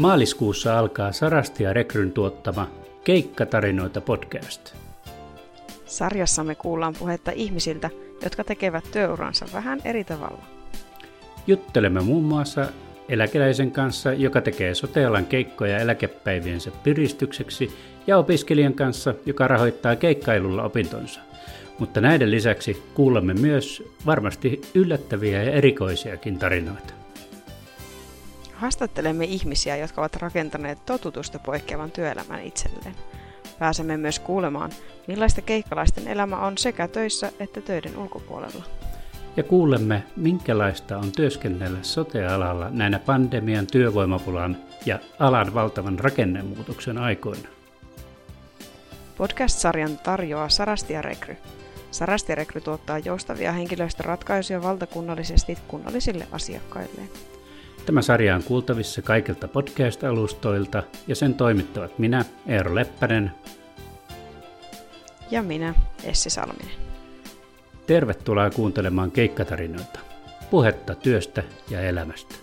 Maaliskuussa alkaa Sarasti ja Rekryn tuottama Keikkatarinoita podcast. Sarjassamme kuullaan puhetta ihmisiltä, jotka tekevät työuransa vähän eri tavalla. Juttelemme muun muassa eläkeläisen kanssa, joka tekee sotealan keikkoja eläkepäiviensä piristykseksi, ja opiskelijan kanssa, joka rahoittaa keikkailulla opintonsa. Mutta näiden lisäksi kuulemme myös varmasti yllättäviä ja erikoisiakin tarinoita. Haastattelemme ihmisiä, jotka ovat rakentaneet totutusta poikkeavan työelämän itselleen. Pääsemme myös kuulemaan, millaista keikkalaisten elämä on sekä töissä että töiden ulkopuolella. Ja kuulemme, minkälaista on työskennellä sote-alalla näinä pandemian, työvoimapulan ja alan valtavan rakennemuutoksen aikoina. Podcast-sarjan tarjoaa Sarastia Rekry. Sarastia Rekry tuottaa joustavia henkilöstöratkaisuja valtakunnallisesti kunnallisille asiakkaille. Tämä sarja on kuultavissa kaikilta podcast-alustoilta ja sen toimittavat minä, Eero Leppänen. Ja minä, Essi Salminen. Tervetuloa kuuntelemaan keikkatarinoita. Puhetta työstä ja elämästä.